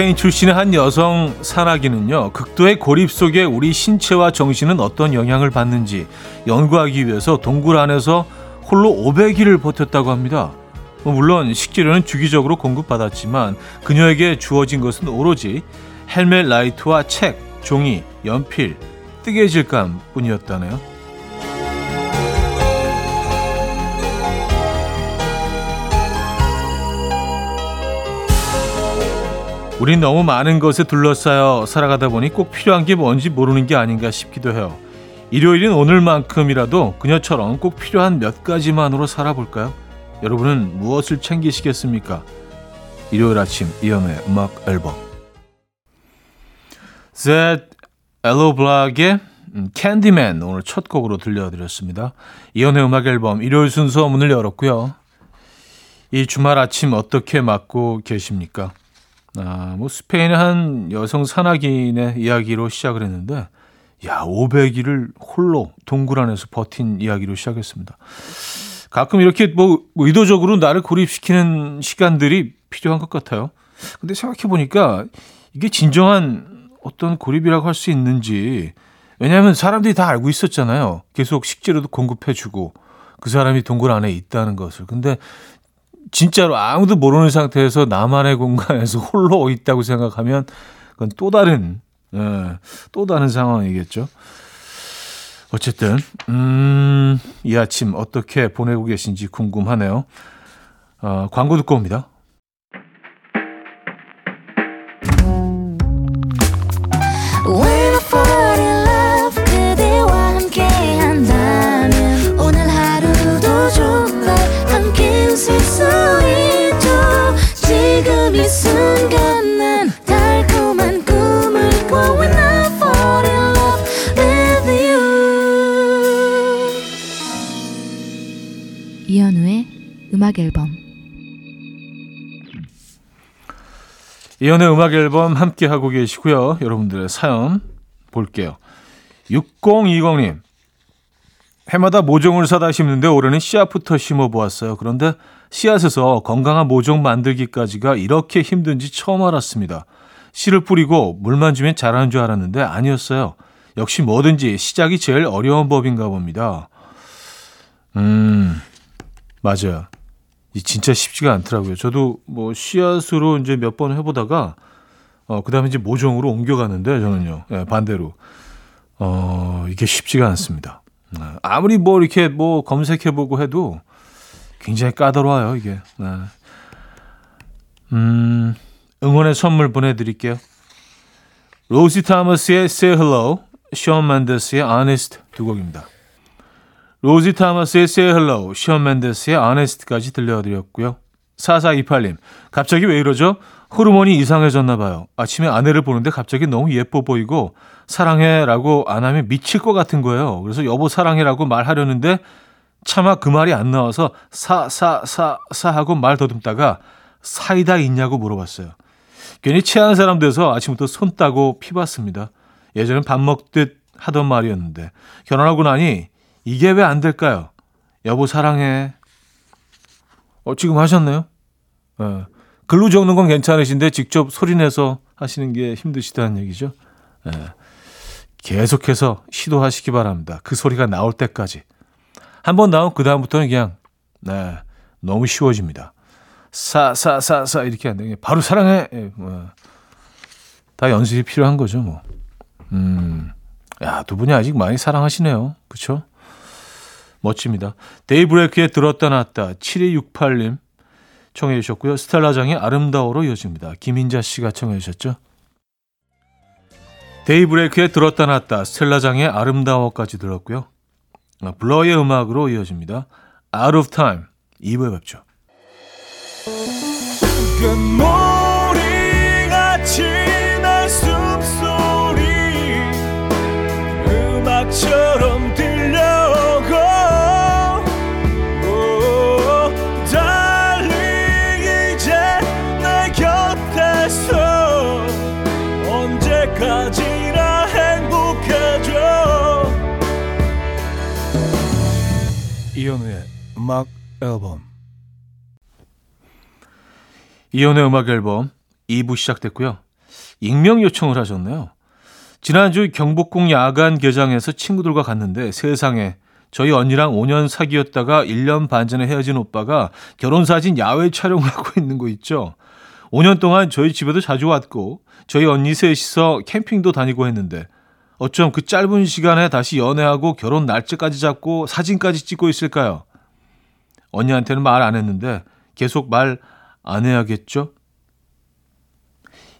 스페인 출신의 한 여성 산악인은요, 극도의 고립 속에 우리 신체와 정신은 어떤 영향을 받는지 연구하기 위해서 동굴 안에서 홀로 500일을 버텼다고 합니다. 뭐 물론 식재료는 주기적으로 공급받았지만 그녀에게 주어진 것은 오로지 헬멧 라이트와 책, 종이, 연필, 뜨개질감 뿐이었다네요. 우린 너무 많은 것에 둘러싸여 살아가다 보니 꼭 필요한 게 뭔지 모르는 게 아닌가 싶기도 해요. 일요일인 오늘만큼이라도 그녀처럼 꼭 필요한 몇 가지만으로 살아볼까요? 여러분은 무엇을 챙기시겠습니까? 일요일 아침 이연의 음악 앨범 Z 엘로블락의 캔디맨 오늘 첫 곡으로 들려드렸습니다. 이연의 음악 앨범 일요일 순서 문을 열었고요. 이 주말 아침 어떻게 맞고 계십니까? 아, 뭐 스페인의 한 여성 산악인의 이야기로 시작을 했는데 야, 500일을 홀로 동굴 안에서 버틴 이야기로 시작했습니다. 가끔 이렇게 뭐 의도적으로 나를 고립시키는 시간들이 필요한 것 같아요. 근데 생각해 보니까 이게 진정한 어떤 고립이라고 할 수 있는지 왜냐하면 사람들이 다 알고 있었잖아요. 계속 식재료도 공급해주고 그 사람이 동굴 안에 있다는 것을. 근데 진짜로 아무도 모르는 상태에서 나만의 공간에서 홀로 있다고 생각하면 그건 또 다른 예, 또 다른 상황이겠죠. 어쨌든 음, 이 아침 어떻게 보내고 계신지 궁금하네요. 어, 광고 듣고 옵니다. 음악 앨범 이연의 음악 앨범 함께 하고 계시고요. 여러분들의 사연 볼게요. 6020님. 해마다 모종을 사다 심는데 올해는 씨앗부터 심어 보았어요. 그런데 씨앗에서 건강한 모종 만들기까지가 이렇게 힘든지 처음 알았습니다. 씨를 뿌리고 물만 주면 자라는 줄 알았는데 아니었어요. 역시 뭐든지 시작이 제일 어려운 법인가 봅니다. 음, 맞아요. 진짜 쉽지가 않더라고요. 저도 뭐 씨앗으로 이제 몇 번 해보다가 어 그다음에 이제 모종으로 옮겨가는데 저는요 예, 반대로 어 이게 쉽지가 않습니다. 네. 아무리 뭐 이렇게 뭐 검색해보고 해도 굉장히 까다로워요 이게. 네. 음 응원의 선물 보내드릴게요. 로지 타머스의 Say Hello, 션 맨데스의 Honest 두 곡입니다. 로지 타머스의 Say Hello, 션 맨데스의 Honest까지 들려드렸고요. 4428님, 갑자기 왜 이러죠? 호르몬이 이상해졌나 봐요. 아침에 아내를 보는데 갑자기 너무 예뻐 보이고 사랑해라고 안 하면 미칠 것 같은 거예요. 그래서 여보 사랑해라고 말하려는데 차마 그 말이 안 나와서 사 사 사 사 하고 말 더듬다가 사이다 있냐고 물어봤어요. 괜히 체한 사람 돼서 아침부터 손 따고 피봤습니다. 예전엔 밥 먹듯 하던 말이었는데 결혼하고 나니 이게 왜 안 될까요? 여보 사랑해. 어, 지금 하셨나요? 어, 글로 적는 건 괜찮으신데 직접 소리내서 하시는 게 힘드시다는 얘기죠. 예. 계속해서 시도하시기 바랍니다. 그 소리가 나올 때까지. 한번 나오면 그 다음부터는 그냥 네, 너무 쉬워집니다. 사, 사, 사, 사 이렇게 안 되게 바로 사랑해. 예, 뭐. 다 연습이 필요한 거죠, 뭐. 음. 야, 두 분이 아직 많이 사랑하시네요. 그렇죠? 멋집니다. 데이브레이크에 들었다 놨다 7268님 청해 주셨고요. 스텔라장의 아름다워로 이어집니다. 김인자 씨가 청해 주셨죠. 데이브레이크에 들었다 놨다 스텔라장의 아름다워까지 들었고요. 아, 블러의 음악으로 이어집니다. Out of Time 2부에 뵙죠. 금모리같이 날 숨소리 음악처럼 음악 앨범 이현우의 음악 앨범 2부 시작됐고요. 익명 요청을 하셨네요. 지난주 경복궁 야간 개장에서 친구들과 갔는데 세상에 저희 언니랑 5년 사귀었다가 1년 반 전에 헤어진 오빠가 결혼사진 야외 촬영을 하고 있는 거 있죠. 5년 동안 저희 집에도 자주 왔고 저희 언니 셋이서 캠핑도 다니고 했는데 어쩜 그 짧은 시간에 다시 연애하고 결혼 날짜까지 잡고 사진까지 찍고 있을까요? 언니한테는 말 안 했는데 계속 말 안 해야겠죠?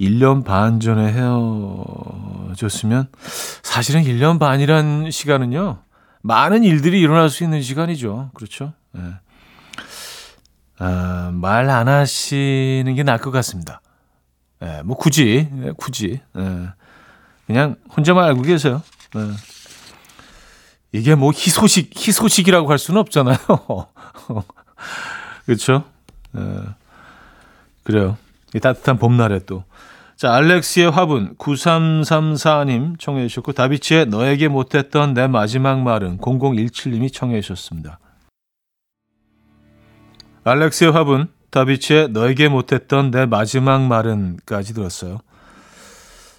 1년 반 전에 헤어졌으면 사실은 1년 반이란 시간은요. 많은 일들이 일어날 수 있는 시간이죠. 그렇죠? 네. 아, 말 안 하시는 게 나을 것 같습니다. 네, 뭐 굳이 네, 굳이 네. 그냥 혼자만 알고 계세요. 네. 이게 뭐 희소식 희소식이라고 할 수는 없잖아요. 그렇죠? 네. 그래요. 이 따뜻한 봄날에 또. 자, 알렉스의 화분 9334님 청해 주셨고 다비치의 너에게 못했던 내 마지막 말은 0017님이 청해 주셨습니다. 알렉스의 화분 다비치의 너에게 못했던 내 마지막 말은까지 들었어요.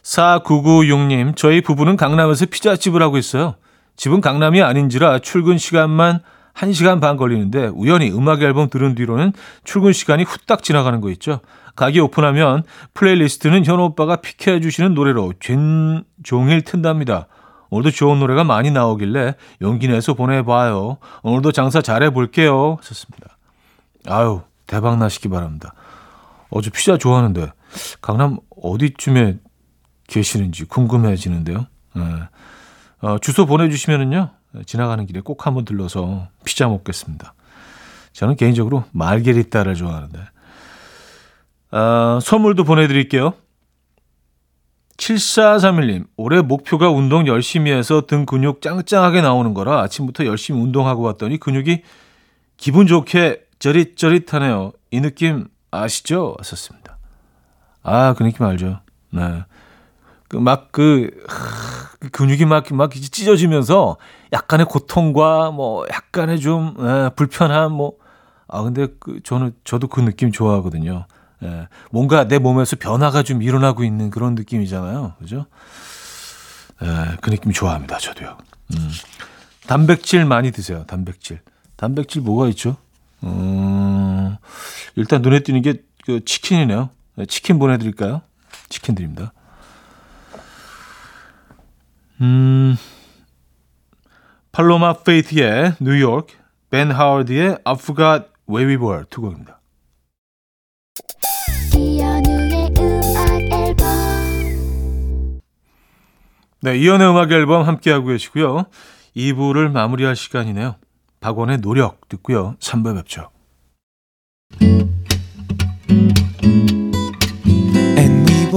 4996님, 저희 부부는 강남에서 피자집을 하고 있어요. 집은 강남이 아닌지라 출근 시간만 1시간 반 걸리는데 우연히 음악 앨범 들은 뒤로는 출근 시간이 후딱 지나가는 거 있죠. 가게 오픈하면 playlist는 현우 오빠가 픽해 주시는 노래로 전 종일 튼답니다. 오늘도 좋은 노래가 많이 나오길래 용기 내서 보내봐요. 오늘도 장사 잘해볼게요. 하셨습니다. 아유, 대박 나시기 바랍니다. 어제 피자 좋아하는데 강남 어디쯤에 계시는지 궁금해지는데요. 네. 어, 주소 보내주시면은요 지나가는 길에 꼭 한번 들러서 피자 먹겠습니다. 저는 개인적으로 말게리따를 좋아하는데 어, 선물도 보내드릴게요. 7431님, 올해 목표가 운동 열심히 해서 등 근육 짱짱하게 나오는 거라 아침부터 열심히 운동하고 왔더니 근육이 기분 좋게 저릿저릿하네요. 이 느낌 아시죠? 하셨습니다. 아, 그 느낌 알죠. 네. 그, 막, 그, 그 근육이 막, 막 찢어지면서 약간의 고통과 뭐, 약간의 좀, 에, 불편함, 뭐. 아, 근데 그, 저는, 저도 그 느낌 좋아하거든요. 예, 뭔가 내 몸에서 변화가 좀 일어나고 있는 그런 느낌이잖아요. 그죠? 예, 그 느낌 좋아합니다. 저도요. 음. 단백질 많이 드세요. 단백질. 단백질 뭐가 있죠? 음, 일단 눈에 띄는 게 그 치킨이네요. 예, 치킨 보내드릴까요? 치킨 드립니다. 음, 팔로마 페이트의 뉴욕, 벤 하워드의 I Forgot Where We Were 두 곡입니다. 네, 이연의 음악 앨범 함께하고 계시고요. 2부를 마무리할 시간이네요. 박원의 노력 듣고요. 3부 뵙죠. And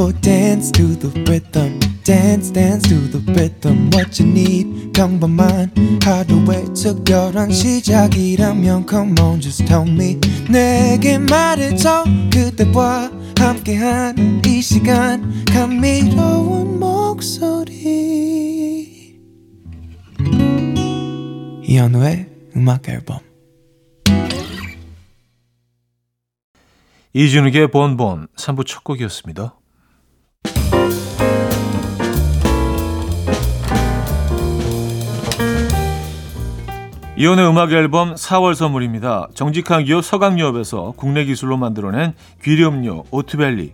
will dance to the rhythm. dance dance to the rhythm what you need 평범한 하루의 특별한 시작이라면 come on just tell me 내게 말해줘 그대와 함께한 이 시간 감미로운 목소리 이현우의 음악 앨범 이준욱의 본본 3부 첫 곡이었습니다. 이혼의 음악 앨범 4월 선물입니다. 정직한 기업 서강유업에서 국내 기술로 만들어낸 귀리음료 오트벨리.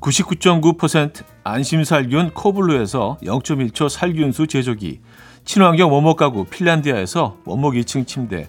99.9% 안심살균 코블루에서 0.1초 살균수 제조기. 친환경 원목 가구 핀란디아에서 원목 2층 침대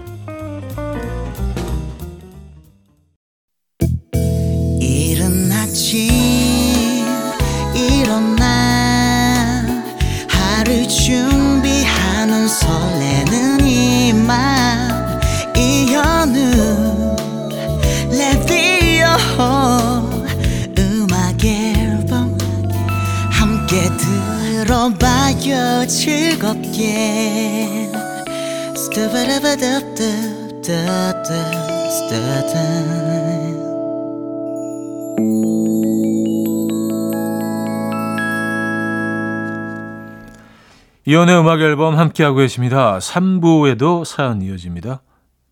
이연의 음악 앨범 함께하고 계십니다. 3부에도 사연 이어집니다.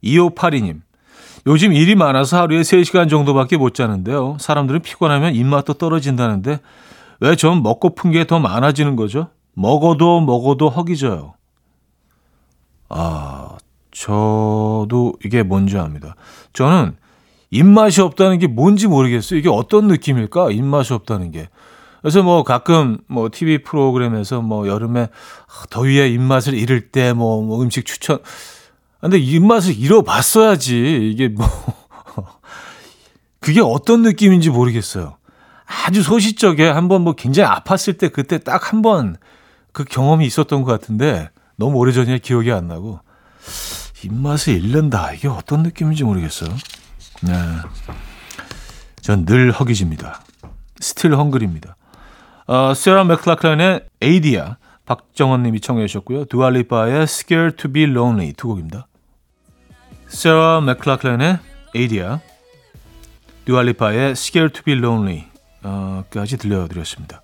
2582님. 요즘 일이 많아서 하루에 3시간 정도밖에 못 자는데요. 사람들은 피곤하면 입맛도 떨어진다는데 왜좀 먹고픈 게 더 많아지는 거죠? 먹어도 먹어도 허기져요. 아, 저도 이게 뭔지 압니다. 저는 입맛이 없다는 게 뭔지 모르겠어요. 이게 어떤 느낌일까? 입맛이 없다는 게. 그래서 뭐 가끔 뭐 TV 프로그램에서 뭐 여름에 더위에 입맛을 잃을 때 뭐 뭐 음식 추천. 근데 입맛을 잃어봤어야지. 이게 뭐. 그게 어떤 느낌인지 모르겠어요. 아주 소시적에 한번 뭐 굉장히 아팠을 때 그때 딱 한 번 그 경험이 있었던 것 같은데 너무 오래전이라 기억이 안 나고 입맛을 잃는다 이게 어떤 느낌인지 모르겠어요. 네. 전 늘 허기집니다. still hungry입니다. 어, 세라 맥클라클란의 Adia 박정원 님이 청해 주셨고요. 두알리파의 Scared to be Lonely 두 곡입니다. 세라 맥클라클란의 Adia 두알리파의 Scared to be Lonely 어, 까지 들려드렸습니다.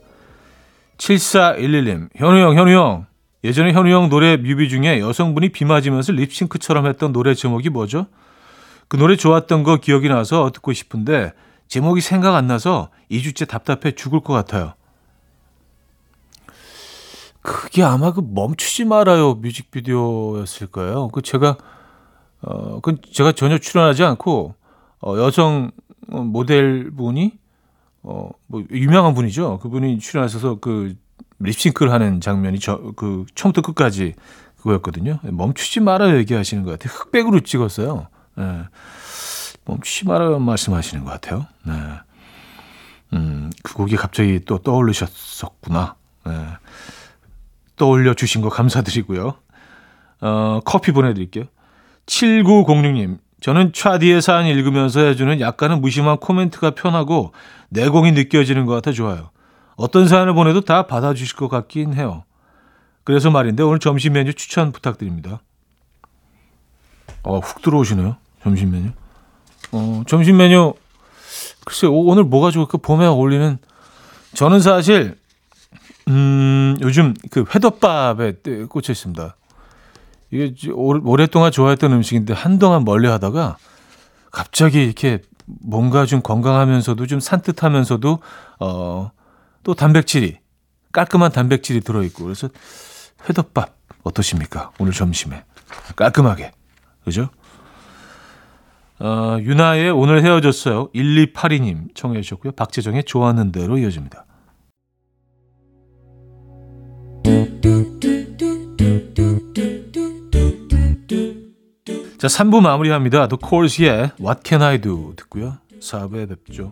7411님, 현우 형, 현우 형. 예전에 현우 형 노래 뮤비 중에 여성분이 비 맞으면서 립싱크처럼 했던 노래 제목이 뭐죠? 그 노래 좋았던 거 기억이 나서 듣고 싶은데 제목이 생각 안 나서 2주째 답답해 죽을 것 같아요. 그게 아마 그 멈추지 말아요 뮤직비디오였을 거예요. 그 제가 어, 그 제가 전혀 출연하지 않고 어, 여성 모델 분이 어, 뭐, 유명한 분이죠. 그분이 출연하셔서 그 립싱크를 하는 장면이 저, 그, 처음부터 끝까지 그거였거든요. 멈추지 말아요 얘기하시는 것 같아요. 흑백으로 찍었어요. 네. 멈추지 말아요 말씀하시는 것 같아요. 네. 음, 그 곡이 갑자기 또 떠올르셨었구나. 네. 떠올려 주신 거 감사드리고요. 어, 커피 보내드릴게요. 7906님, 저는 차디의 사연 읽으면서 해주는 약간은 무심한 코멘트가 편하고 내공이 느껴지는 것 같아 좋아요. 어떤 사연을 보내도 다 받아주실 것 같긴 해요. 그래서 말인데 오늘 점심 메뉴 추천 부탁드립니다. 어, 훅 들어오시네요. 점심 메뉴. 어, 점심 메뉴 글쎄 오늘 뭐가 좋을까 봄에 어울리는 저는 사실 음, 요즘 그 회덮밥에 꽂혀 있습니다. 이게 오랫동안 좋아했던 음식인데 한동안 멀리 하다가 갑자기 이렇게 뭔가 좀 건강하면서도 좀 산뜻하면서도 어, 또 단백질이 깔끔한 단백질이 들어있고 그래서 회덮밥 어떠십니까? 오늘 점심에 깔끔하게 그죠? 어, 유나의 오늘 헤어졌어요. 1282님 청해 주셨고요. 박재정의 좋아하는 대로 이어집니다. 자, 3부 마무리합니다. The Course의 What Can I Do 듣고요. 4부에 뵙죠.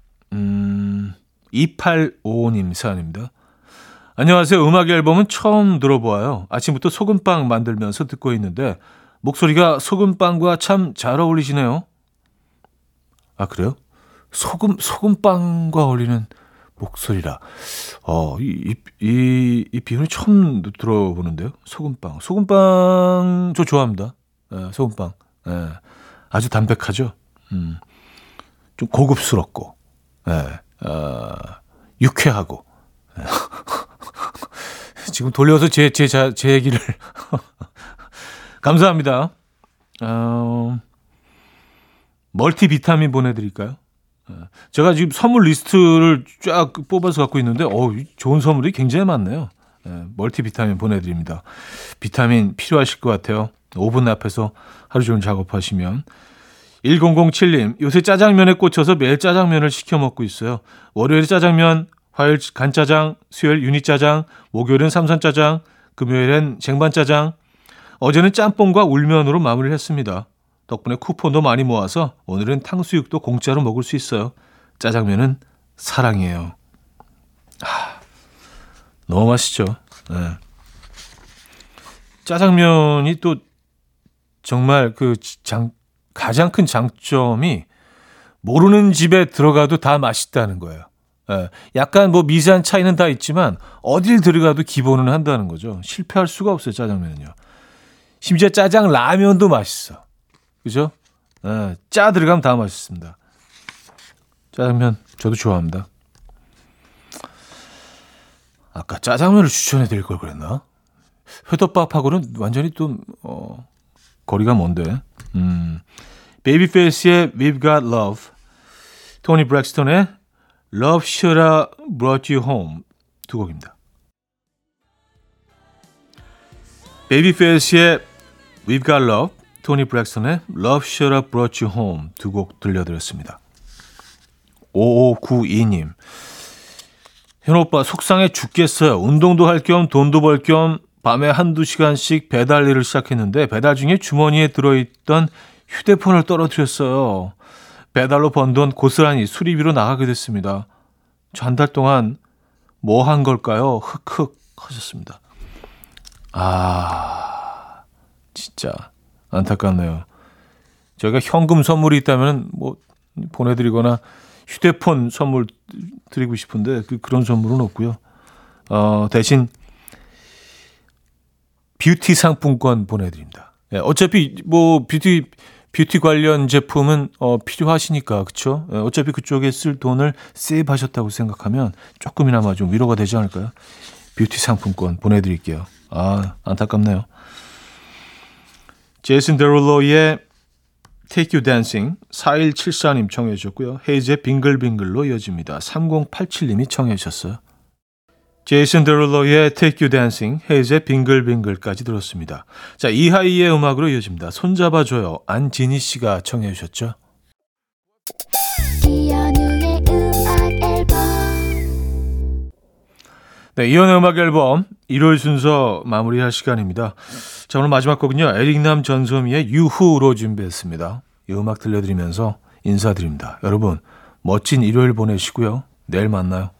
2855님 사연입니다 안녕하세요. 음악 앨범은 처음 들어보아요. 아침부터 소금빵 만들면서 듣고 있는데 목소리가 소금빵과 참 잘 어울리시네요. 아, 그래요? 소금, 소금빵과 어울리는 목소리라. 어, 이, 이, 이, 이 비유는 처음 들어보는데요. 소금빵. 소금빵, 저 좋아합니다. 예, 소금빵. 예, 아주 담백하죠. 음, 좀 고급스럽고, 예, 어, 유쾌하고. 예. 지금 돌려서 제, 제, 제, 제 얘기를. 감사합니다. 어, 멀티 비타민 보내드릴까요? 예. 제가 지금 선물 리스트를 쫙 뽑아서 갖고 있는데, 어 좋은 선물이 굉장히 많네요. 예, 멀티 비타민 보내드립니다. 비타민 필요하실 것 같아요. 오븐 앞에서 하루 종일 작업하시면. 1007님, 요새 짜장면에 꽂혀서 매일 짜장면을 시켜 먹고 있어요. 월요일 짜장면, 화요일 간짜장, 수요일 유니짜장, 목요일은 삼선짜장, 금요일엔 쟁반짜장, 어제는 짬뽕과 울면으로 마무리를 했습니다. 덕분에 쿠폰도 많이 모아서 오늘은 탕수육도 공짜로 먹을 수 있어요. 짜장면은 사랑이에요. 아, 너무 맛있죠. 네. 짜장면이 또 정말 그 장, 가장 큰 장점이 모르는 집에 들어가도 다 맛있다는 거예요. 예, 약간 뭐 미세한 차이는 다 있지만 어딜 들어가도 기본은 한다는 거죠. 실패할 수가 없어요, 짜장면은요. 심지어 짜장 라면도 맛있어. 그죠? 예, 짜 들어가면 다 맛있습니다. 짜장면 저도 좋아합니다. 아까 짜장면을 추천해 드릴 걸 그랬나? 회덮밥하고는 완전히 또 어, 거리가 먼데. 음. 베이비페이스의 We've Got Love, 토니 브렉스턴의 Love Should Have Brought You Home 두 곡입니다. 베이비페이스의 We've Got Love, 토니 브렉스턴의 Love Should Have Brought You Home 두 곡 들려드렸습니다. 5592님 현 오빠 속상해 죽겠어요. 운동도 할 겸 돈도 벌 겸 밤에 한두 시간씩 배달 일을 시작했는데 배달 중에 주머니에 들어있던 휴대폰을 떨어뜨렸어요. 배달로 번 돈 고스란히 수리비로 나가게 됐습니다. 저 한 달 동안 뭐 한 걸까요? 흑흑 하셨습니다. 아, 진짜 안타깝네요. 저희가 현금 선물이 있다면 뭐 보내드리거나 휴대폰 선물 드리고 싶은데 그 그런 선물은 없고요. 어, 대신 뷰티 상품권 보내드립니다. 예, 어차피 뭐 뷰티 뷰티 관련 제품은 어, 필요하시니까 그렇죠. 예, 어차피 그쪽에 쓸 돈을 세이브하셨다고 생각하면 조금이나마 좀 위로가 되지 않을까요? 뷰티 상품권 보내드릴게요. 아 안타깝네요. 제이슨 데롤로의 Take You Dancing 4174님 청해 주셨고요. 헤이즈의 빙글빙글로 이어집니다. 3087님이 청해 주셨어요. 제이슨 데롤로의 Take You Dancing, 헤이즈의 빙글빙글까지 들었습니다. 자, 이하이의 음악으로 이어집니다. 손잡아줘요. 안지니 씨가 청해 주셨죠. 이현우의 음악 앨범 네, 이현우의 음악 앨범 1월 순서 마무리할 시간입니다. 자, 오늘 마지막 곡은요. 에릭남 전소미의 유후로 준비했습니다. 이 음악 들려드리면서 인사드립니다. 여러분, 멋진 일요일 보내시고요. 내일 만나요.